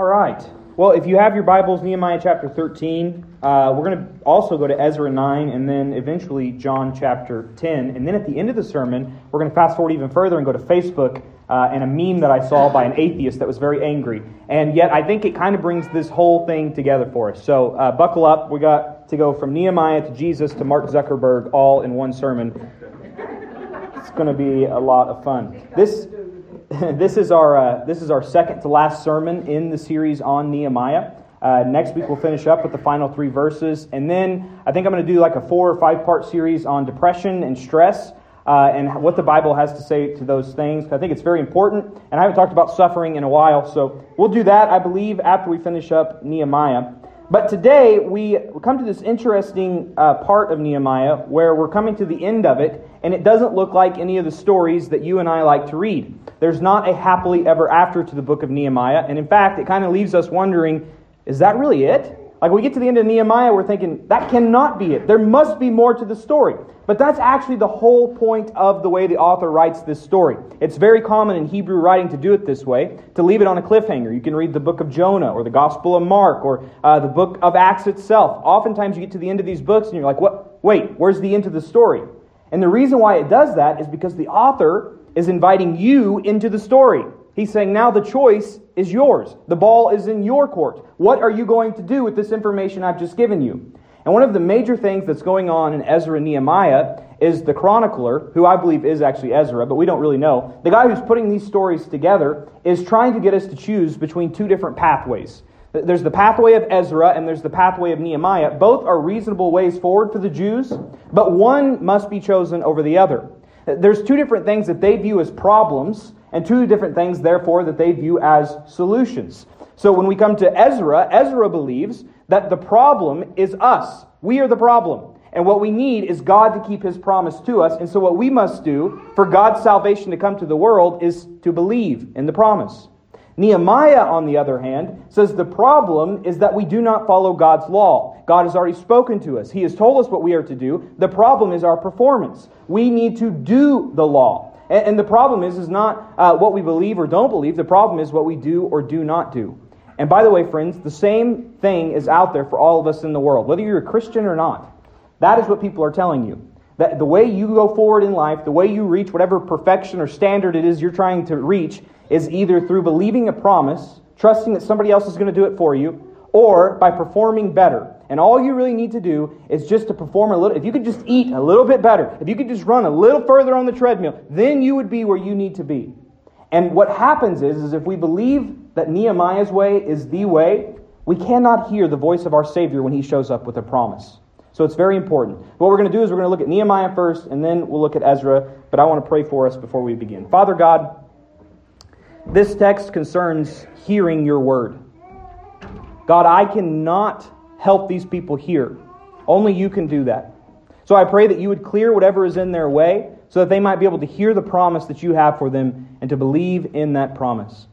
All right. Well, if you have your Bibles, Nehemiah chapter 13, uh, we're going to also go to Ezra 9 and then eventually John chapter 10. And then at the end of the sermon, we're going to fast forward even further and go to Facebook uh, and a meme that I saw by an atheist that was very angry. And yet, I think it kind of brings this whole thing together for us. So, uh, buckle up. We got to go from Nehemiah to Jesus to Mark Zuckerberg all in one sermon. It's going to be a lot of fun. This this is our uh, this is our second to last sermon in the series on Nehemiah. Uh, next week we'll finish up with the final three verses, and then I think I'm going to do like a four or five part series on depression and stress. Uh, and what the Bible has to say to those things. I think it's very important, and I haven't talked about suffering in a while, so we'll do that, I believe, after we finish up Nehemiah. But today we come to this interesting uh, part of Nehemiah where we're coming to the end of it, and it doesn't look like any of the stories that you and I like to read. There's not a happily ever after to the book of Nehemiah, and in fact, it kind of leaves us wondering is that really it? Like we get to the end of Nehemiah, we're thinking, that cannot be it. There must be more to the story. But that's actually the whole point of the way the author writes this story. It's very common in Hebrew writing to do it this way, to leave it on a cliffhanger. You can read the book of Jonah or the Gospel of Mark or uh, the book of Acts itself. Oftentimes you get to the end of these books and you're like, what? Wait, where's the end of the story? And the reason why it does that is because the author is inviting you into the story. He's saying, now the choice is yours. The ball is in your court. What are you going to do with this information I've just given you? And one of the major things that's going on in Ezra and Nehemiah is the chronicler, who I believe is actually Ezra, but we don't really know. The guy who's putting these stories together is trying to get us to choose between two different pathways. There's the pathway of Ezra and there's the pathway of Nehemiah. Both are reasonable ways forward for the Jews, but one must be chosen over the other. There's two different things that they view as problems and two different things, therefore, that they view as solutions. So when we come to Ezra, Ezra believes that the problem is us. We are the problem. And what we need is God to keep his promise to us. And so what we must do for God's salvation to come to the world is to believe in the promise. Nehemiah, on the other hand, says the problem is that we do not follow God's law. God has already spoken to us. He has told us what we are to do. The problem is our performance. We need to do the law. And, the problem is, is not uh, what we believe or don't believe. The problem is what we do or do not do. And by the way, friends, the same thing is out there for all of us in the world, whether you're a Christian or not. That is what people are telling you. That the way you go forward in life, the way you reach whatever perfection or standard it is you're trying to reach, is either through believing a promise, trusting that somebody else is going to do it for you, or by performing better. And all you really need to do is just to perform a little. If you could just eat a little bit better, if you could just run a little further on the treadmill, then you would be where you need to be. And what happens is, is if we believe that Nehemiah's way is the way, we cannot hear the voice of our Savior when he shows up with a promise. So it's very important. What we're going to do is we're going to look at Nehemiah first, and then we'll look at Ezra. But I want to pray for us before we begin. Father God, this text concerns hearing your word. God, I cannot help these people hear. Only you can do that. So I pray that you would clear whatever is in their way so that they might be able to hear the promise that you have for them and to believe in that promise.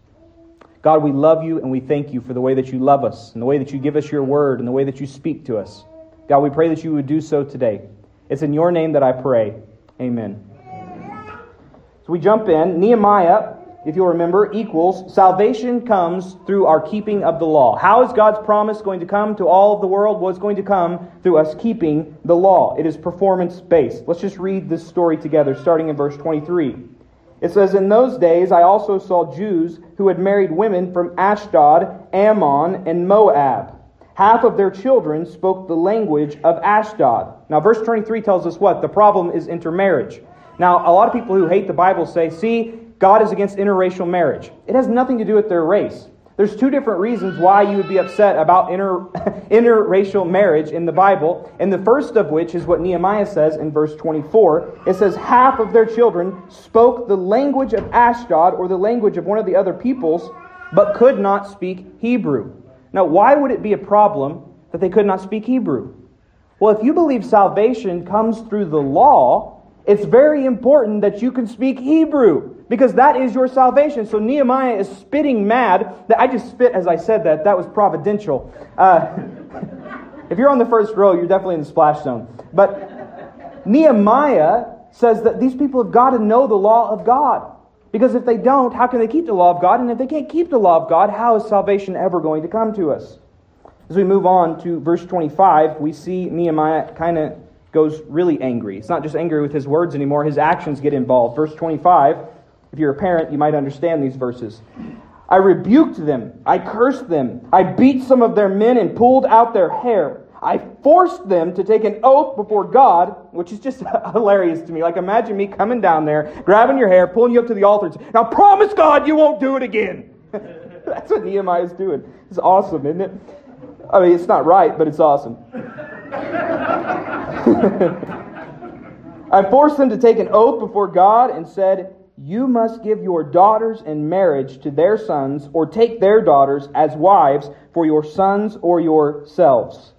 God, we love you and we thank you for the way that you love us and the way that you give us your word and the way that you speak to us. God, we pray that you would do so today. It's in your name that I pray. Amen. So we jump in. Nehemiah if you'll remember, equals salvation comes through our keeping of the law. How is God's promise going to come to all of the world? Well, it's going to come through us keeping the law. It is performance based. Let's just read this story together, starting in verse 23. It says, In those days I also saw Jews who had married women from Ashdod, Ammon, and Moab. Half of their children spoke the language of Ashdod. Now, verse 23 tells us what? The problem is intermarriage. Now, a lot of people who hate the Bible say, see, God is against interracial marriage. It has nothing to do with their race. There's two different reasons why you would be upset about inter, interracial marriage in the Bible. And the first of which is what Nehemiah says in verse 24. It says, Half of their children spoke the language of Ashdod or the language of one of the other peoples, but could not speak Hebrew. Now, why would it be a problem that they could not speak Hebrew? Well, if you believe salvation comes through the law, it's very important that you can speak Hebrew because that is your salvation. So Nehemiah is spitting mad. That I just spit as I said that. That was providential. Uh, if you're on the first row, you're definitely in the splash zone. But Nehemiah says that these people have got to know the law of God. Because if they don't, how can they keep the law of God? And if they can't keep the law of God, how is salvation ever going to come to us? As we move on to verse 25, we see Nehemiah kind of goes really angry. It's not just angry with his words anymore, his actions get involved. Verse 25, if you're a parent, you might understand these verses. I rebuked them, I cursed them, I beat some of their men and pulled out their hair. I forced them to take an oath before God, which is just hilarious to me. Like, imagine me coming down there, grabbing your hair, pulling you up to the altar, Now promise God you won't do it again. That's what Nehemiah is doing. It's awesome, isn't it? I mean, it's not right, but it's awesome. I forced them to take an oath before God and said, You must give your daughters in marriage to their sons, or take their daughters as wives for your sons or yourselves.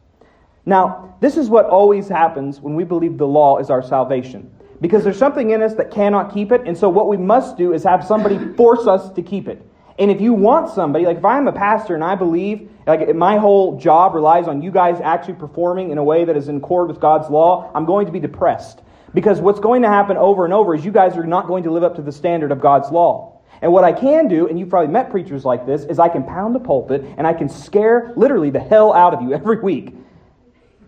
Now, this is what always happens when we believe the law is our salvation. Because there's something in us that cannot keep it, and so what we must do is have somebody force us to keep it. And if you want somebody, like if I'm a pastor and I believe, like my whole job relies on you guys actually performing in a way that is in accord with God's law, I'm going to be depressed. Because what's going to happen over and over is you guys are not going to live up to the standard of God's law. And what I can do, and you've probably met preachers like this, is I can pound the pulpit and I can scare literally the hell out of you every week.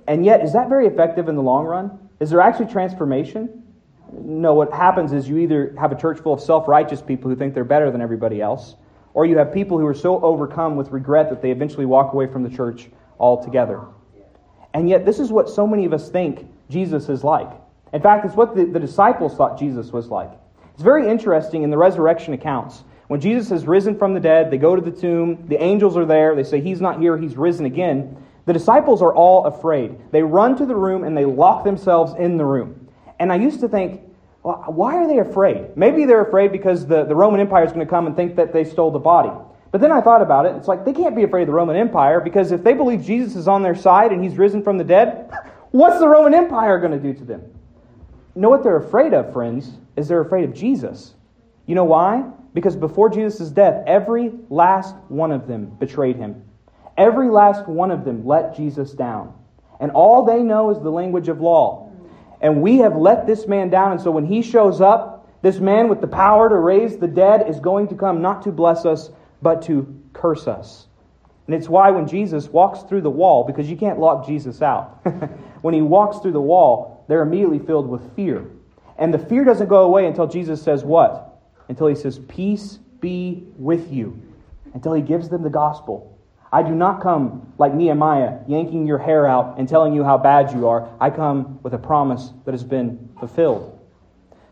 And yet, is that very effective in the long run? Is there actually transformation? No, what happens is you either have a church full of self righteous people who think they're better than everybody else, or you have people who are so overcome with regret that they eventually walk away from the church altogether. And yet, this is what so many of us think Jesus is like. In fact, it's what the, the disciples thought Jesus was like. It's very interesting in the resurrection accounts. When Jesus has risen from the dead, they go to the tomb, the angels are there, they say, He's not here, He's risen again. The disciples are all afraid. They run to the room and they lock themselves in the room. And I used to think, why are they afraid? Maybe they're afraid because the, the Roman Empire is going to come and think that they stole the body. But then I thought about it. It's like they can't be afraid of the Roman Empire because if they believe Jesus is on their side and he's risen from the dead, what's the Roman Empire going to do to them? You know what they're afraid of, friends? Is they're afraid of Jesus. You know why? Because before Jesus' death, every last one of them betrayed him. Every last one of them let Jesus down. And all they know is the language of law. And we have let this man down. And so when he shows up, this man with the power to raise the dead is going to come not to bless us, but to curse us. And it's why when Jesus walks through the wall, because you can't lock Jesus out, when he walks through the wall, they're immediately filled with fear. And the fear doesn't go away until Jesus says what? Until he says, Peace be with you. Until he gives them the gospel. I do not come like Nehemiah, yanking your hair out and telling you how bad you are. I come with a promise that has been fulfilled.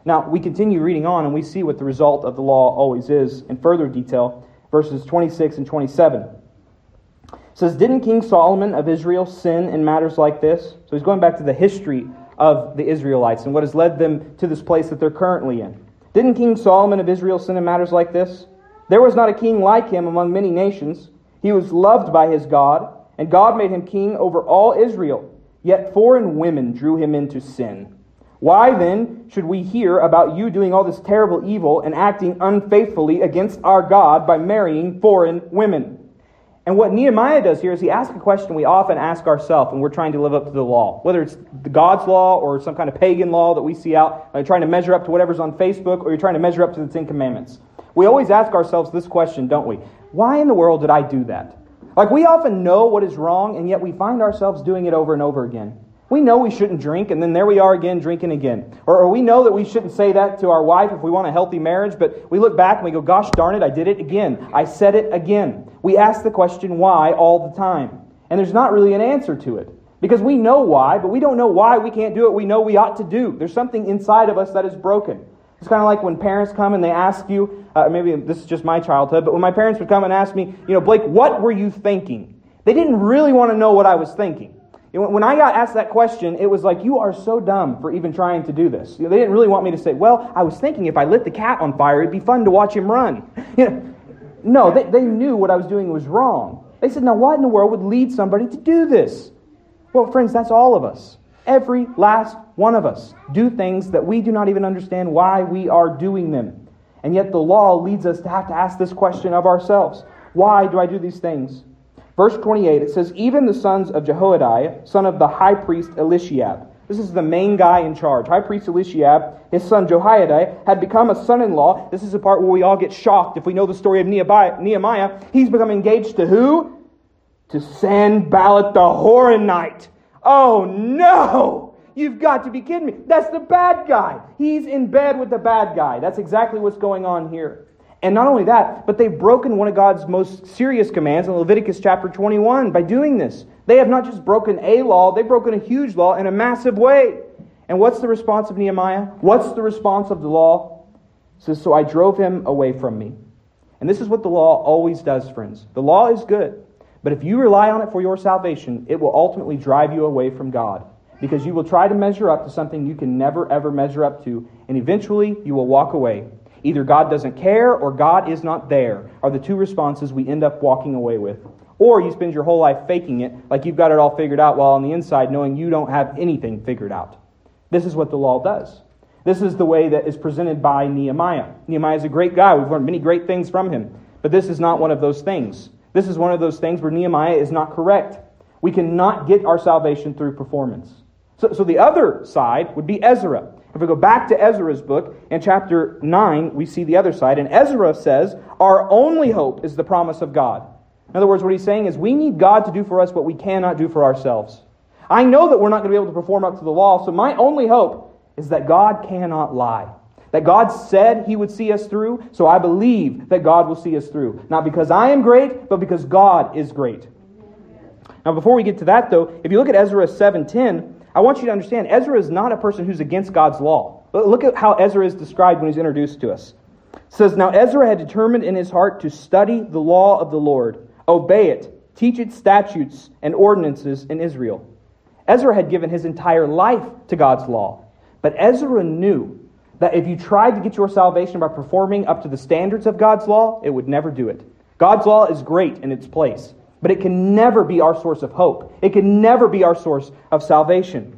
Now, we continue reading on and we see what the result of the law always is in further detail. Verses 26 and 27. It says, Didn't King Solomon of Israel sin in matters like this? So he's going back to the history of the Israelites and what has led them to this place that they're currently in. Didn't King Solomon of Israel sin in matters like this? There was not a king like him among many nations. He was loved by his God, and God made him king over all Israel. Yet foreign women drew him into sin. Why then should we hear about you doing all this terrible evil and acting unfaithfully against our God by marrying foreign women? And what Nehemiah does here is he asks a question we often ask ourselves when we're trying to live up to the law, whether it's the God's law or some kind of pagan law that we see out, uh, trying to measure up to whatever's on Facebook, or you're trying to measure up to the Ten Commandments. We always ask ourselves this question, don't we? Why in the world did I do that? Like, we often know what is wrong, and yet we find ourselves doing it over and over again. We know we shouldn't drink, and then there we are again drinking again. Or, or, we know that we shouldn't say that to our wife if we want a healthy marriage, but we look back and we go, gosh darn it, I did it again. I said it again. We ask the question why all the time. And there's not really an answer to it. Because we know why, but we don't know why we can't do it we know we ought to do. There's something inside of us that is broken. It's kind of like when parents come and they ask you, uh, maybe this is just my childhood, but when my parents would come and ask me, you know, Blake, what were you thinking? They didn't really want to know what I was thinking. When I got asked that question, it was like, you are so dumb for even trying to do this. You know, they didn't really want me to say, well, I was thinking if I lit the cat on fire, it'd be fun to watch him run. You know, no, they, they knew what I was doing was wrong. They said, now what in the world would lead somebody to do this? Well, friends, that's all of us. Every last one of us do things that we do not even understand why we are doing them. And yet the law leads us to have to ask this question of ourselves Why do I do these things? Verse 28, it says, Even the sons of Jehoiada, son of the high priest Eliashib, This is the main guy in charge. High priest Eliashib, his son Jehoiada, had become a son in law. This is the part where we all get shocked if we know the story of Nehemiah. He's become engaged to who? To Sanballat the Horonite. Oh no! You've got to be kidding me. That's the bad guy. He's in bed with the bad guy. That's exactly what's going on here. And not only that, but they've broken one of God's most serious commands in Leviticus chapter 21 by doing this. They have not just broken a law, they've broken a huge law in a massive way. And what's the response of Nehemiah? What's the response of the law? It says, So I drove him away from me. And this is what the law always does, friends. The law is good, but if you rely on it for your salvation, it will ultimately drive you away from God. Because you will try to measure up to something you can never, ever measure up to, and eventually you will walk away. Either God doesn't care or God is not there, are the two responses we end up walking away with. Or you spend your whole life faking it like you've got it all figured out while on the inside knowing you don't have anything figured out. This is what the law does. This is the way that is presented by Nehemiah. Nehemiah is a great guy. We've learned many great things from him. But this is not one of those things. This is one of those things where Nehemiah is not correct. We cannot get our salvation through performance. So, so the other side would be Ezra. If we go back to Ezra's book, in chapter 9, we see the other side. And Ezra says, Our only hope is the promise of God. In other words, what he's saying is we need God to do for us what we cannot do for ourselves. I know that we're not going to be able to perform up to the law, so my only hope is that God cannot lie. That God said he would see us through, so I believe that God will see us through. Not because I am great, but because God is great. Now, before we get to that, though, if you look at Ezra 7.10, I want you to understand Ezra is not a person who's against God's law. Look at how Ezra is described when he's introduced to us. It says, Now Ezra had determined in his heart to study the law of the Lord obey it, teach its statutes and ordinances in Israel. Ezra had given his entire life to God's law. But Ezra knew that if you tried to get your salvation by performing up to the standards of God's law, it would never do it. God's law is great in its place, but it can never be our source of hope. It can never be our source of salvation.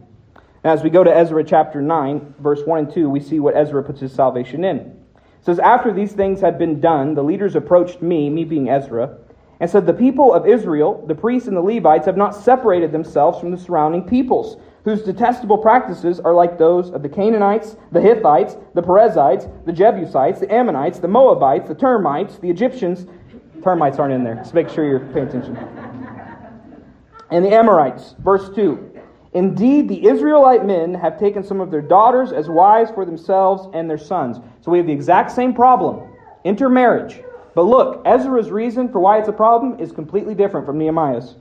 as we go to Ezra chapter 9, verse 1 and 2, we see what Ezra puts his salvation in. It says, After these things had been done, the leaders approached me, me being Ezra, and said, The people of Israel, the priests and the Levites, have not separated themselves from the surrounding peoples, whose detestable practices are like those of the Canaanites, the Hittites, the Perizzites, the Jebusites, the Ammonites, the Moabites, the termites, the Egyptians. Termites aren't in there. Just make sure you're paying attention. And the Amorites. Verse 2. Indeed, the Israelite men have taken some of their daughters as wives for themselves and their sons. So we have the exact same problem intermarriage. But look, Ezra's reason for why it's a problem is completely different from Nehemiah's.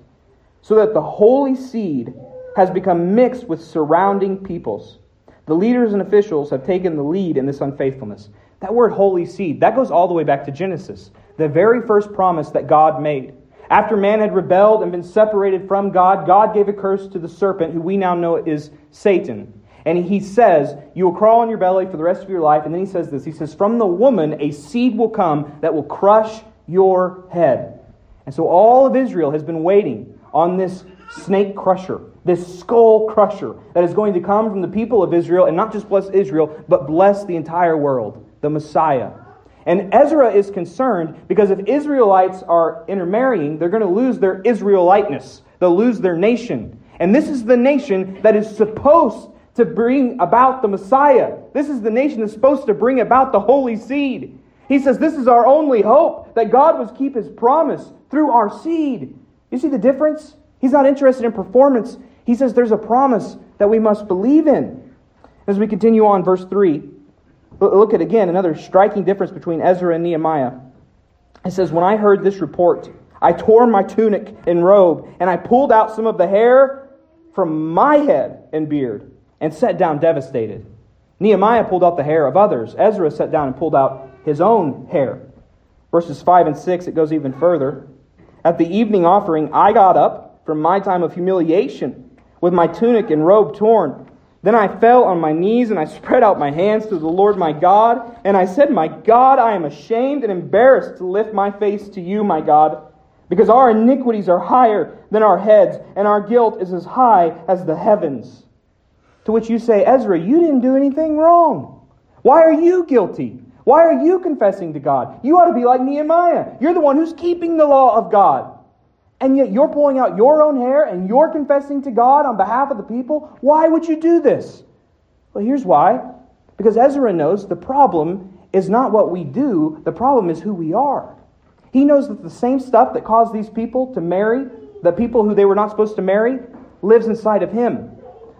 So that the holy seed has become mixed with surrounding peoples. The leaders and officials have taken the lead in this unfaithfulness. That word holy seed, that goes all the way back to Genesis, the very first promise that God made. After man had rebelled and been separated from God, God gave a curse to the serpent, who we now know is Satan. And he says, You will crawl on your belly for the rest of your life. And then he says this He says, From the woman a seed will come that will crush your head. And so all of Israel has been waiting on this snake crusher, this skull crusher that is going to come from the people of Israel and not just bless Israel, but bless the entire world, the Messiah. And Ezra is concerned because if Israelites are intermarrying, they're going to lose their Israeliteness. They'll lose their nation. And this is the nation that is supposed to bring about the Messiah. This is the nation that's supposed to bring about the holy seed. He says this is our only hope that God would keep his promise through our seed. You see the difference? He's not interested in performance. He says there's a promise that we must believe in. As we continue on, verse 3, look at again another striking difference between Ezra and Nehemiah. It says, When I heard this report, I tore my tunic and robe, and I pulled out some of the hair from my head and beard and sat down devastated. Nehemiah pulled out the hair of others. Ezra sat down and pulled out his own hair. Verses 5 and 6, it goes even further. At the evening offering, I got up from my time of humiliation with my tunic and robe torn. Then I fell on my knees and I spread out my hands to the Lord my God. And I said, My God, I am ashamed and embarrassed to lift my face to you, my God, because our iniquities are higher than our heads, and our guilt is as high as the heavens. To which you say, Ezra, you didn't do anything wrong. Why are you guilty? Why are you confessing to God? You ought to be like Nehemiah. You're the one who's keeping the law of God. And yet you're pulling out your own hair and you're confessing to God on behalf of the people? Why would you do this? Well, here's why. Because Ezra knows the problem is not what we do, the problem is who we are. He knows that the same stuff that caused these people to marry, the people who they were not supposed to marry, lives inside of him.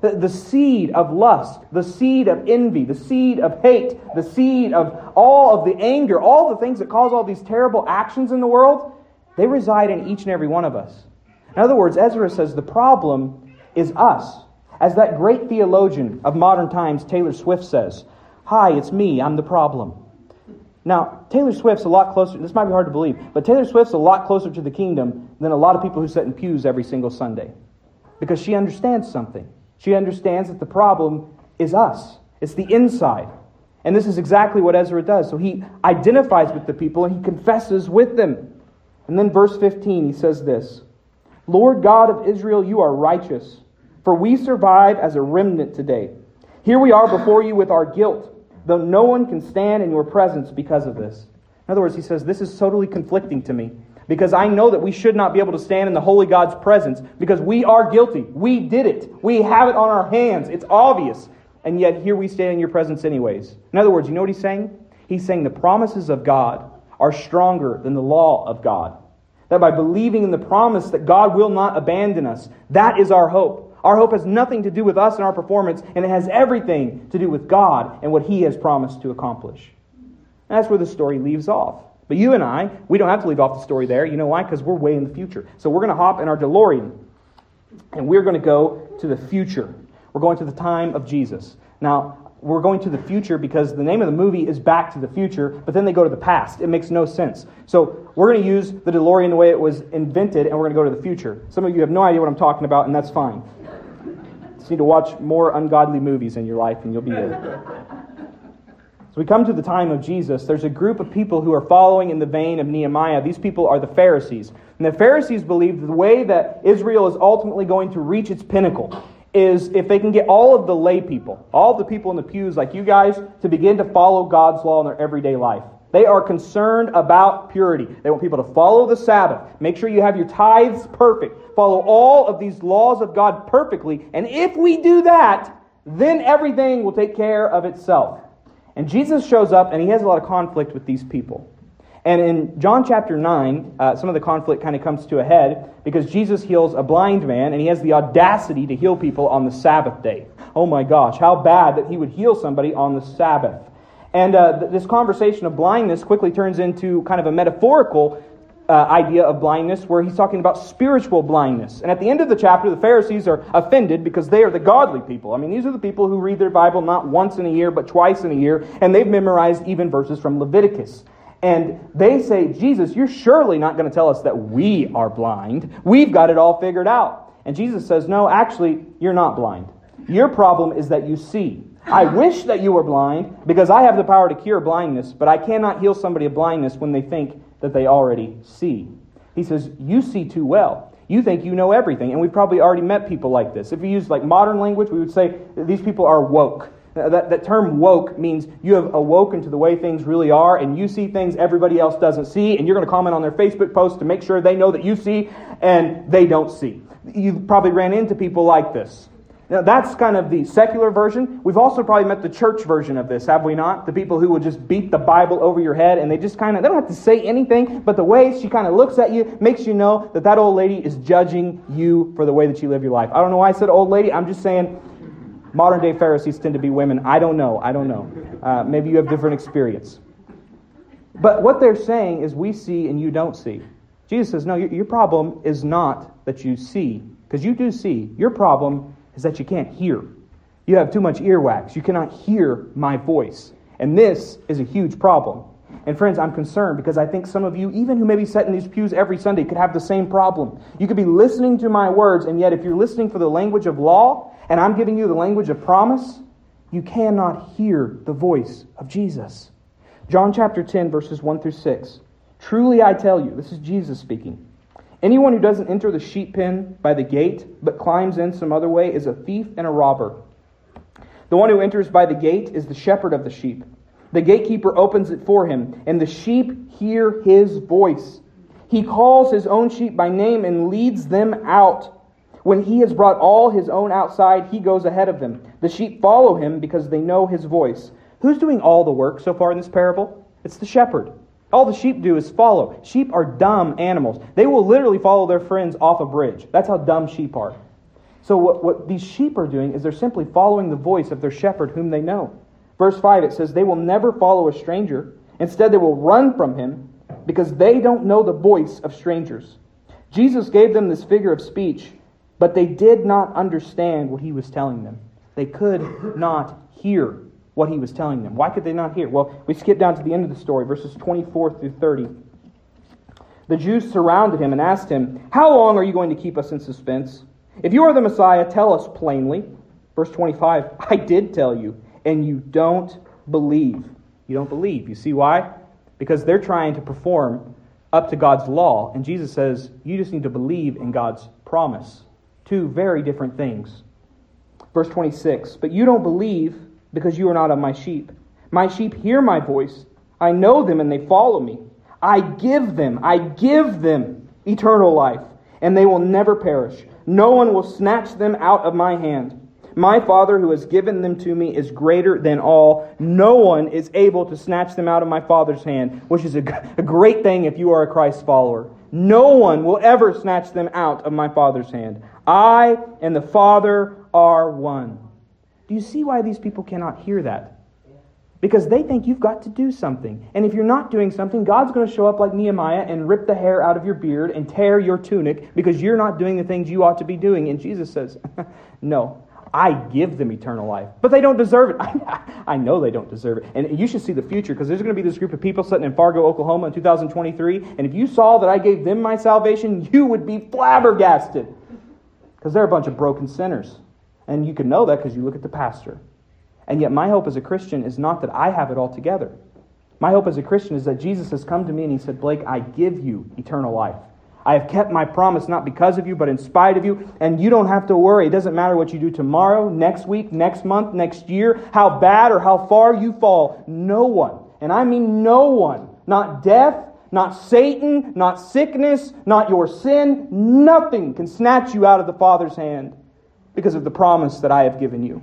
The, the seed of lust, the seed of envy, the seed of hate, the seed of all of the anger, all the things that cause all these terrible actions in the world, they reside in each and every one of us. In other words, Ezra says the problem is us. As that great theologian of modern times, Taylor Swift, says, Hi, it's me, I'm the problem. Now, Taylor Swift's a lot closer, this might be hard to believe, but Taylor Swift's a lot closer to the kingdom than a lot of people who sit in pews every single Sunday. Because she understands something. She understands that the problem is us, it's the inside. And this is exactly what Ezra does. So he identifies with the people and he confesses with them. And then, verse 15, he says this Lord God of Israel, you are righteous, for we survive as a remnant today. Here we are before you with our guilt, though no one can stand in your presence because of this. In other words, he says, This is totally conflicting to me because I know that we should not be able to stand in the holy God's presence because we are guilty. We did it. We have it on our hands. It's obvious. And yet here we stand in your presence anyways. In other words, you know what he's saying? He's saying the promises of God are stronger than the law of God. That by believing in the promise that God will not abandon us, that is our hope. Our hope has nothing to do with us and our performance, and it has everything to do with God and what He has promised to accomplish. And that's where the story leaves off. But you and I, we don't have to leave off the story there. You know why? Because we're way in the future. So we're going to hop in our DeLorean and we're going to go to the future. We're going to the time of Jesus. Now, we're going to the future because the name of the movie is Back to the Future, but then they go to the past. It makes no sense. So we're going to use the DeLorean the way it was invented, and we're going to go to the future. Some of you have no idea what I'm talking about, and that's fine. Just need to watch more ungodly movies in your life, and you'll be there. We come to the time of Jesus. There's a group of people who are following in the vein of Nehemiah. These people are the Pharisees. And the Pharisees believe the way that Israel is ultimately going to reach its pinnacle is if they can get all of the lay people, all the people in the pews like you guys, to begin to follow God's law in their everyday life. They are concerned about purity. They want people to follow the Sabbath. Make sure you have your tithes perfect. Follow all of these laws of God perfectly. And if we do that, then everything will take care of itself. And Jesus shows up and he has a lot of conflict with these people. And in John chapter 9, uh, some of the conflict kind of comes to a head because Jesus heals a blind man and he has the audacity to heal people on the Sabbath day. Oh my gosh, how bad that he would heal somebody on the Sabbath. And uh, this conversation of blindness quickly turns into kind of a metaphorical uh, idea of blindness where he's talking about spiritual blindness. And at the end of the chapter, the Pharisees are offended because they are the godly people. I mean, these are the people who read their Bible not once in a year, but twice in a year, and they've memorized even verses from Leviticus. And they say, Jesus, you're surely not going to tell us that we are blind. We've got it all figured out. And Jesus says, No, actually, you're not blind. Your problem is that you see. I wish that you were blind because I have the power to cure blindness, but I cannot heal somebody of blindness when they think that they already see. He says, You see too well. You think you know everything. And we've probably already met people like this. If we use like modern language, we would say these people are woke. Uh, that, that term woke means you have awoken to the way things really are, and you see things everybody else doesn't see, and you're going to comment on their Facebook post to make sure they know that you see and they don't see. You probably ran into people like this. Now, that's kind of the secular version. We've also probably met the church version of this, have we not? The people who would just beat the Bible over your head and they just kind of, they don't have to say anything, but the way she kind of looks at you makes you know that that old lady is judging you for the way that you live your life. I don't know why I said old lady. I'm just saying modern day Pharisees tend to be women. I don't know. I don't know. Uh, maybe you have different experience. But what they're saying is we see and you don't see. Jesus says, no, your, your problem is not that you see, because you do see. Your problem is that you can't hear. You have too much earwax. You cannot hear my voice. And this is a huge problem. And friends, I'm concerned because I think some of you, even who maybe sit in these pews every Sunday, could have the same problem. You could be listening to my words, and yet if you're listening for the language of law, and I'm giving you the language of promise, you cannot hear the voice of Jesus. John chapter 10, verses 1 through 6. Truly I tell you, this is Jesus speaking. Anyone who doesn't enter the sheep pen by the gate, but climbs in some other way, is a thief and a robber. The one who enters by the gate is the shepherd of the sheep. The gatekeeper opens it for him, and the sheep hear his voice. He calls his own sheep by name and leads them out. When he has brought all his own outside, he goes ahead of them. The sheep follow him because they know his voice. Who's doing all the work so far in this parable? It's the shepherd. All the sheep do is follow. Sheep are dumb animals. They will literally follow their friends off a bridge. That's how dumb sheep are. So, what, what these sheep are doing is they're simply following the voice of their shepherd whom they know. Verse 5, it says, They will never follow a stranger. Instead, they will run from him because they don't know the voice of strangers. Jesus gave them this figure of speech, but they did not understand what he was telling them. They could not hear what he was telling them. Why could they not hear? Well, we skip down to the end of the story, verses 24 through 30. The Jews surrounded him and asked him, How long are you going to keep us in suspense? If you are the Messiah, tell us plainly. Verse 25, I did tell you, and you don't believe. You don't believe. You see why? Because they're trying to perform up to God's law, and Jesus says, You just need to believe in God's promise. Two very different things. Verse 26, But you don't believe because you are not of my sheep. My sheep hear my voice. I know them and they follow me. I give them, I give them eternal life, and they will never perish. No one will snatch them out of my hand. My Father who has given them to me is greater than all. No one is able to snatch them out of my Father's hand, which is a, a great thing if you are a Christ follower. No one will ever snatch them out of my Father's hand. I and the Father are one. Do you see why these people cannot hear that? Because they think you've got to do something. And if you're not doing something, God's going to show up like Nehemiah and rip the hair out of your beard and tear your tunic because you're not doing the things you ought to be doing. And Jesus says, No, I give them eternal life. But they don't deserve it. I know they don't deserve it. And you should see the future because there's going to be this group of people sitting in Fargo, Oklahoma in 2023. And if you saw that I gave them my salvation, you would be flabbergasted because they're a bunch of broken sinners. And you can know that because you look at the pastor. And yet, my hope as a Christian is not that I have it all together. My hope as a Christian is that Jesus has come to me and he said, Blake, I give you eternal life. I have kept my promise not because of you, but in spite of you. And you don't have to worry. It doesn't matter what you do tomorrow, next week, next month, next year, how bad or how far you fall. No one, and I mean no one, not death, not Satan, not sickness, not your sin, nothing can snatch you out of the Father's hand because of the promise that I have given you.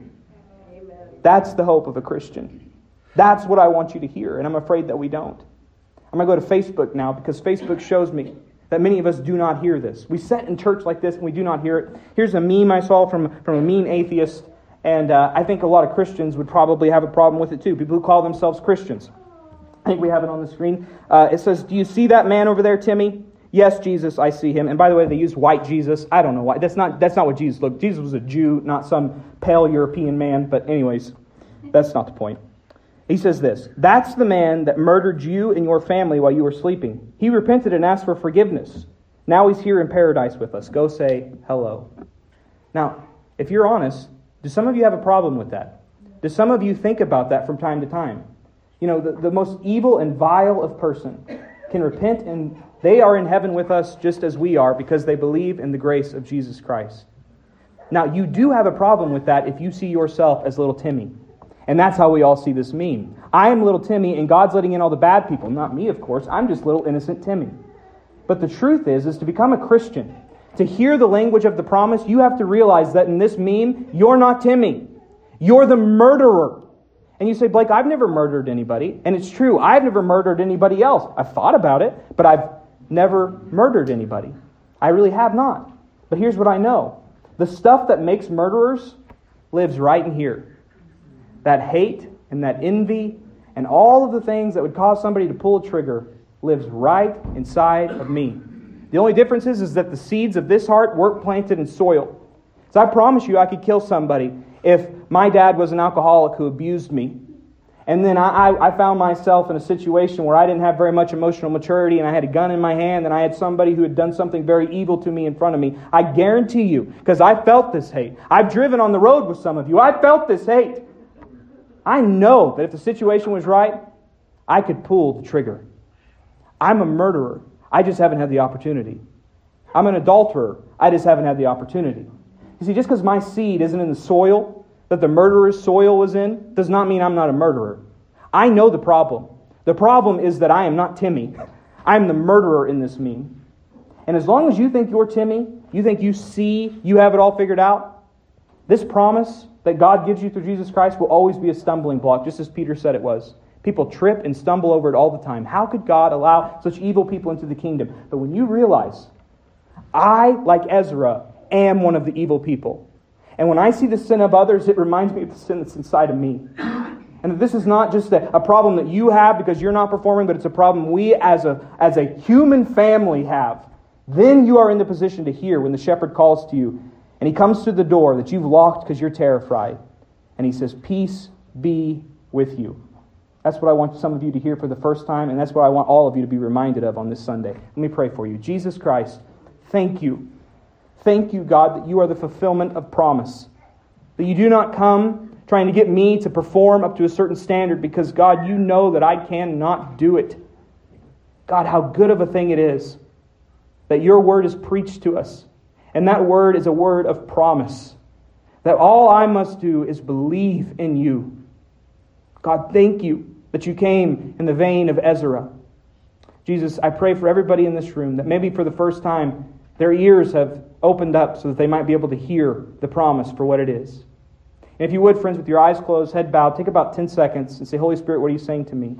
Amen. That's the hope of a Christian. That's what I want you to hear, and I'm afraid that we don't. I'm going to go to Facebook now because Facebook shows me that many of us do not hear this. We sit in church like this and we do not hear it. Here's a meme I saw from, from a mean atheist, and uh, I think a lot of Christians would probably have a problem with it too. People who call themselves Christians. I think we have it on the screen. Uh, it says, Do you see that man over there, Timmy? Yes, Jesus, I see him. And by the way, they used white Jesus. I don't know why. That's not, that's not what Jesus looked. Jesus was a Jew, not some pale European man. But, anyways, that's not the point. He says this That's the man that murdered you and your family while you were sleeping. He repented and asked for forgiveness. Now he's here in paradise with us. Go say hello. Now, if you're honest, do some of you have a problem with that? Do some of you think about that from time to time? You know, the, the most evil and vile of person can repent and they are in heaven with us just as we are because they believe in the grace of Jesus Christ. Now, you do have a problem with that if you see yourself as little Timmy. And that's how we all see this meme. I am little Timmy, and God's letting in all the bad people. Not me, of course. I'm just little innocent Timmy. But the truth is, is to become a Christian, to hear the language of the promise, you have to realize that in this meme, you're not Timmy. You're the murderer. And you say, Blake, I've never murdered anybody. And it's true, I've never murdered anybody else. I've thought about it, but I've never murdered anybody. I really have not. But here's what I know the stuff that makes murderers lives right in here. That hate and that envy and all of the things that would cause somebody to pull a trigger lives right inside of me. The only difference is, is that the seeds of this heart weren't planted in soil. So I promise you I could kill somebody if my dad was an alcoholic who abused me and then I, I found myself in a situation where I didn't have very much emotional maturity and I had a gun in my hand and I had somebody who had done something very evil to me in front of me. I guarantee you, because I felt this hate. I've driven on the road with some of you. I felt this hate. I know that if the situation was right, I could pull the trigger. I'm a murderer. I just haven't had the opportunity. I'm an adulterer. I just haven't had the opportunity. You see, just because my seed isn't in the soil, that the murderer's soil was in does not mean I'm not a murderer. I know the problem. The problem is that I am not Timmy. I'm the murderer in this meme. And as long as you think you're Timmy, you think you see, you have it all figured out, this promise that God gives you through Jesus Christ will always be a stumbling block, just as Peter said it was. People trip and stumble over it all the time. How could God allow such evil people into the kingdom? But when you realize, I, like Ezra, am one of the evil people. And when I see the sin of others, it reminds me of the sin that's inside of me. And that this is not just a, a, problem that you have because you're not performing, but it's a problem we as a, as a human family have. Then you are in the position to hear when the shepherd calls to you and he comes to the door that you've locked because you're terrified. And he says, Peace be with you. That's what I want some of you to hear for the first time, and that's what I want all of you to be reminded of on this Sunday. Let me pray for you. Jesus Christ, thank you. Thank you, God, that you are the fulfillment of promise. That you do not come trying to get me to perform up to a certain standard because, God, you know that I cannot do it. God, how good of a thing it is that your word is preached to us. And that word is a word of promise. That all I must do is believe in you. God, thank you that you came in the vein of Ezra. Jesus, I pray for everybody in this room that maybe for the first time their ears have opened up so that they might be able to hear the promise for what it is. And if you would, friends, with your eyes closed, head bowed, take about 10 seconds and say, Holy Spirit, what are you saying to me?